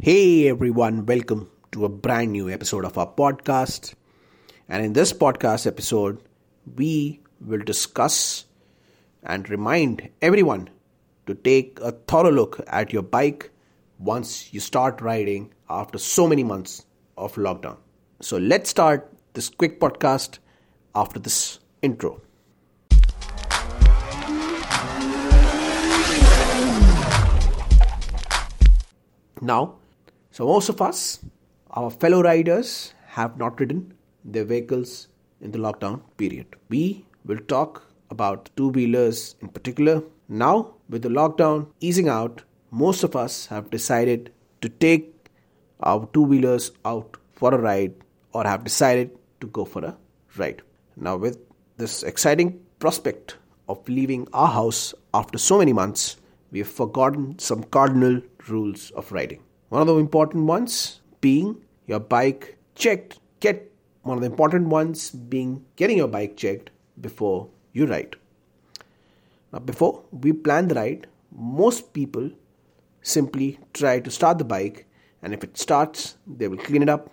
Hey everyone, welcome to a brand new episode of our podcast. And in this podcast episode, we will discuss and remind everyone to take a thorough look at your bike once you start riding after so many months of lockdown. So let's start this quick podcast after this intro. Now, so most of us, our fellow riders, have not ridden their vehicles in the lockdown period. We will talk about two wheelers in particular. Now, with the lockdown easing out, most of us have decided to take our two wheelers out for a ride or have decided to go for a ride. Now, with this exciting prospect of leaving our house after so many months, we have forgotten some cardinal rules of riding. One of the important ones being your bike checked. Get one of the important ones being getting your bike checked before you ride. Now, before we plan the ride, most people simply try to start the bike, and if it starts, they will clean it up,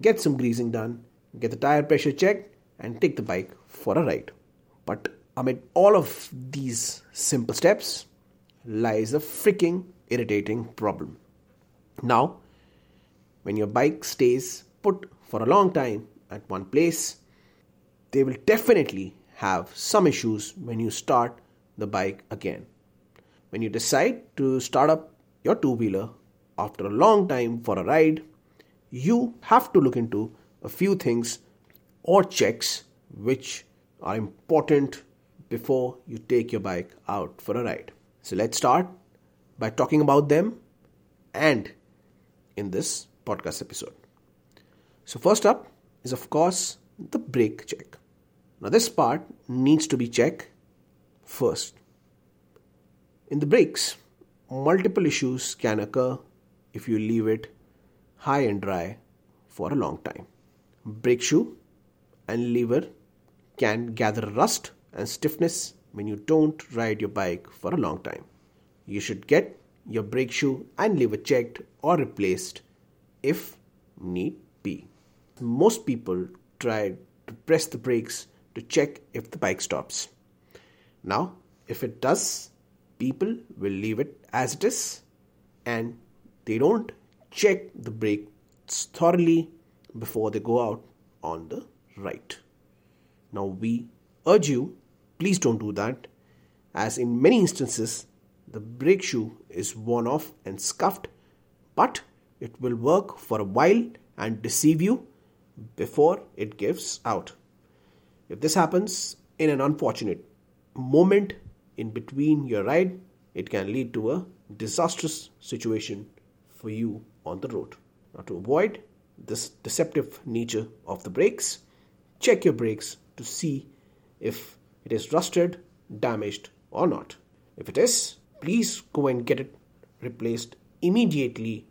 get some greasing done, get the tire pressure checked, and take the bike for a ride. But amid all of these simple steps lies a freaking irritating problem. Now, when your bike stays put for a long time at one place, they will definitely have some issues when you start the bike again. When you decide to start up your two wheeler after a long time for a ride, you have to look into a few things or checks which are important before you take your bike out for a ride. So let's start by talking about them and in this podcast episode. So, first up is, of course, the brake check. Now, this part needs to be checked first. In the brakes, multiple issues can occur if you leave it high and dry for a long time. Brake shoe and lever can gather rust and stiffness when you don't ride your bike for a long time. You should get your brake shoe and lever checked or replaced if need be. Most people try to press the brakes to check if the bike stops. Now, if it does, people will leave it as it is and they don't check the brakes thoroughly before they go out on the right. Now, we urge you, please don't do that, as in many instances, the brake shoe is worn off and scuffed, but it will work for a while and deceive you before it gives out. If this happens in an unfortunate moment in between your ride, it can lead to a disastrous situation for you on the road. Now, to avoid this deceptive nature of the brakes, check your brakes to see if it is rusted, damaged, or not. If it is, please go and get it replaced immediately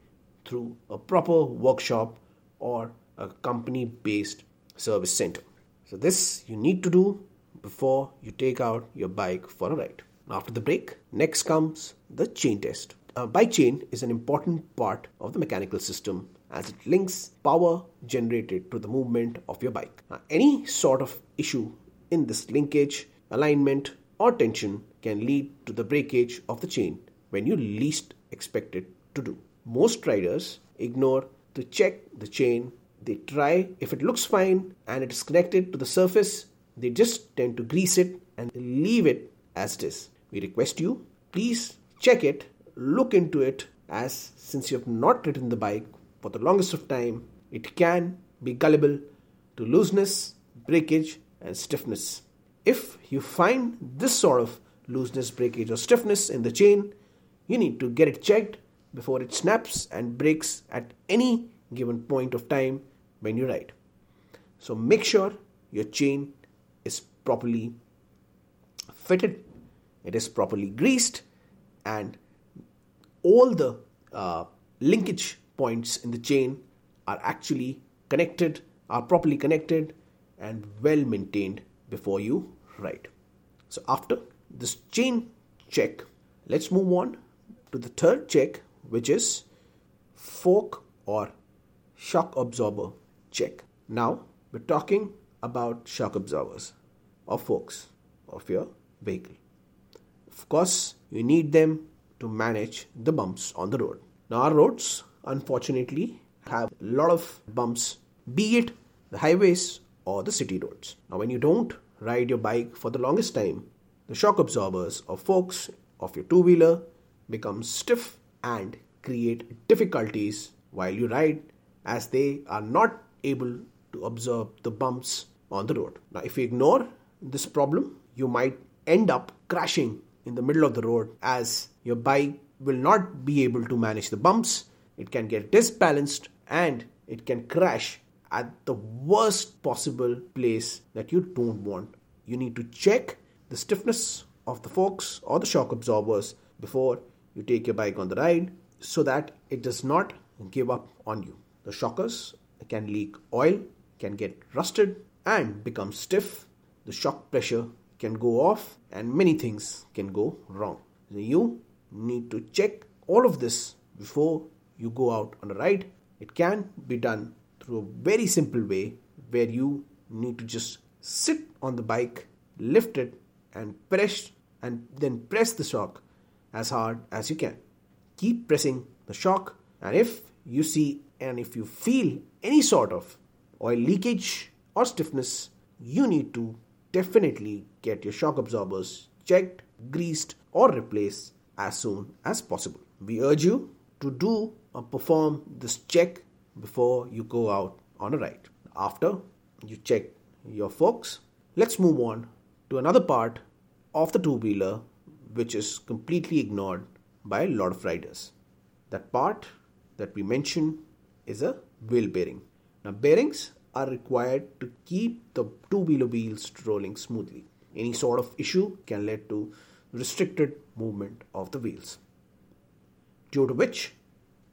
through a proper workshop or a company based service center. So, this you need to do before you take out your bike for a ride. After the brake, next comes the chain test. A bike chain is an important part of the mechanical system as it links power generated to the movement of your bike. Now, any sort of issue in this linkage, alignment, or tension can lead to the breakage of the chain when you least expect it to do. Most riders ignore to check the chain. They try, if it looks fine and it is connected to the surface, they just tend to grease it and leave it as it is. We request you, please check it, look into it, as since you have not ridden the bike for the longest of time, it can be gullible to looseness, breakage, and stiffness. If you find this sort of looseness, breakage, or stiffness in the chain, you need to get it checked before it snaps and breaks at any given point of time when you ride. So make sure your chain is properly fitted, it is properly greased, and all the uh, linkage points in the chain are actually connected, are properly connected, and well maintained before you ride. So after this chain check, let's move on to the third check, which is fork or shock absorber check. Now we're talking about shock absorbers or forks of your vehicle. Of course, you need them to manage the bumps on the road. Now, our roads, unfortunately, have a lot of bumps, be it the highways or the city roads. Now, when you don't ride your bike for the longest time, the shock absorbers or forks of your two wheeler become stiff and create difficulties while you ride as they are not able to absorb the bumps on the road. Now, if you ignore this problem, you might end up crashing in the middle of the road as your bike will not be able to manage the bumps. It can get disbalanced and it can crash at the worst possible place that you don't want. You need to check the stiffness of the forks or the shock absorbers before you take your bike on the ride so that it does not give up on you. The shockers can leak oil, can get rusted, and become stiff. The shock pressure can go off, and many things can go wrong. So you need to check all of this before you go out on a ride. It can be done through a very simple way where you need to just sit on the bike, lift it, and press and then press the shock as hard as you can. Keep pressing the shock, and if you see and if you feel any sort of oil leakage or stiffness, you need to definitely get your shock absorbers checked, greased, or replaced as soon as possible. We urge you to do or perform this check before you go out on a ride. After you check your forks, let's move on to another part of the two wheeler which is completely ignored by a lot of riders. That part that we mentioned is a wheel bearing. Now, bearings are required to keep the two wheeler wheels rolling smoothly. Any sort of issue can lead to restricted movement of the wheels, due to which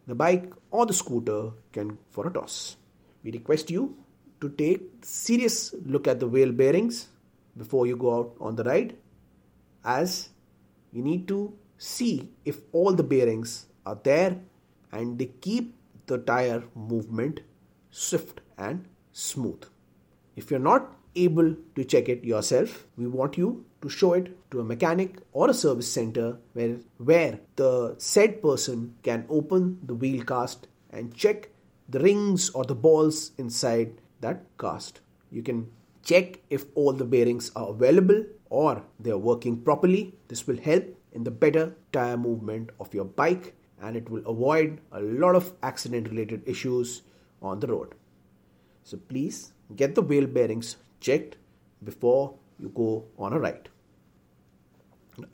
the bike or the scooter can for a toss. We request you to take serious look at the wheel bearings before you go out on the ride as you need to see if all the bearings are there and they keep the tire movement swift and smooth. If you're not able to check it yourself, we want you to show it to a mechanic or a service center where, where the said person can open the wheel cast and check the rings or the balls inside that cast. You can check if all the bearings are available or they are working properly. This will help in the better tire movement of your bike and it will avoid a lot of accident related issues on the road. So please get the wheel bearings checked before you go on a ride.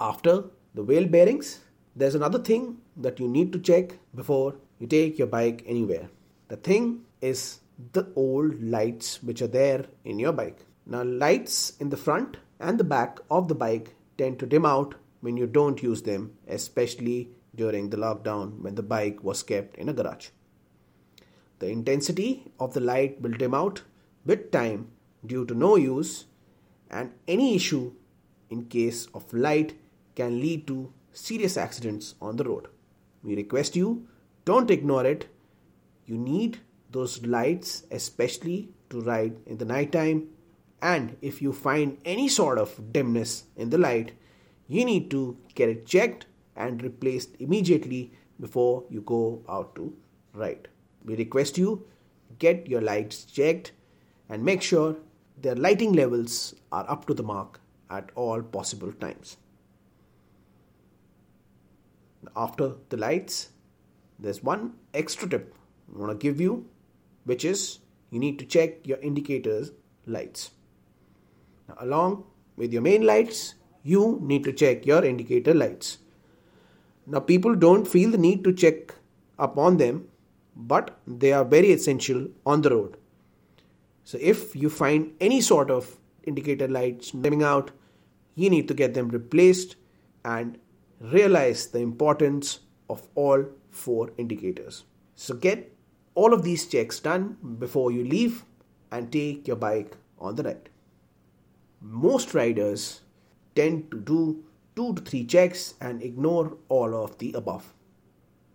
After the wheel bearings, there's another thing that you need to check before you take your bike anywhere. The thing is the old lights which are there in your bike. Now, lights in the front and the back of the bike tend to dim out when you don't use them, especially during the lockdown when the bike was kept in a garage. The intensity of the light will dim out with time due to no use, and any issue in case of light can lead to serious accidents on the road. We request you don't ignore it. You need those lights, especially to ride in the nighttime. And if you find any sort of dimness in the light, you need to get it checked and replaced immediately before you go out to ride. We request you get your lights checked and make sure their lighting levels are up to the mark at all possible times. After the lights, there's one extra tip I want to give you, which is you need to check your indicators lights. Now, along with your main lights, you need to check your indicator lights. Now, people don't feel the need to check upon them, but they are very essential on the road. So, if you find any sort of indicator lights dimming out, you need to get them replaced and realize the importance of all four indicators. So, get all of these checks done before you leave and take your bike on the ride. Most riders tend to do two to three checks and ignore all of the above.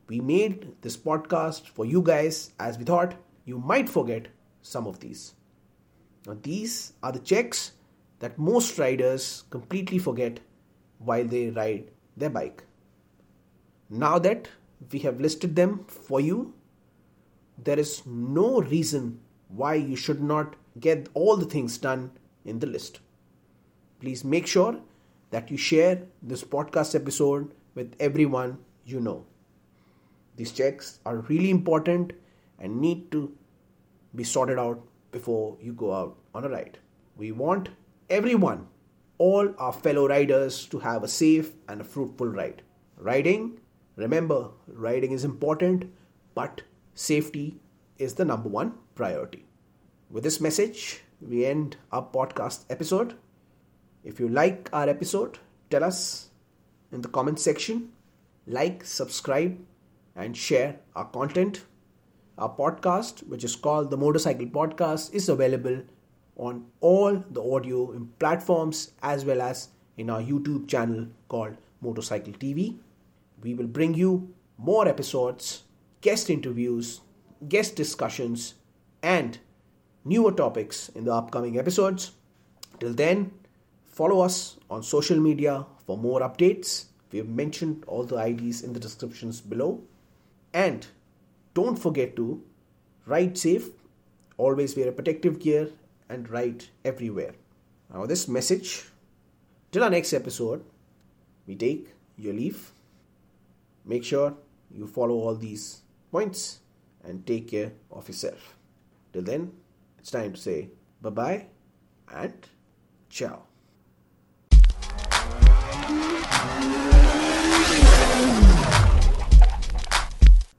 We made this podcast for you guys as we thought you might forget some of these. Now, these are the checks that most riders completely forget while they ride their bike. Now that we have listed them for you, there is no reason why you should not get all the things done in the list. Please make sure that you share this podcast episode with everyone you know. These checks are really important and need to be sorted out before you go out on a ride. We want everyone, all our fellow riders, to have a safe and a fruitful ride. Riding, remember, riding is important, but safety is the number one priority. With this message, we end our podcast episode. If you like our episode, tell us in the comment section. Like, subscribe, and share our content. Our podcast, which is called the Motopsychcle Podcast, is available on all the audio platforms as well as in our YouTube channel called Motopsychcle TV. We will bring you more episodes, guest interviews, guest discussions, and newer topics in the upcoming episodes. Till then, follow us on social media for more updates. We have mentioned all the IDs in the descriptions below. And don't forget to ride safe, always wear a protective gear, and ride everywhere. Now, this message, till our next episode, we take your leave. Make sure you follow all these points and take care of yourself. Till then, it's time to say bye bye and ciao.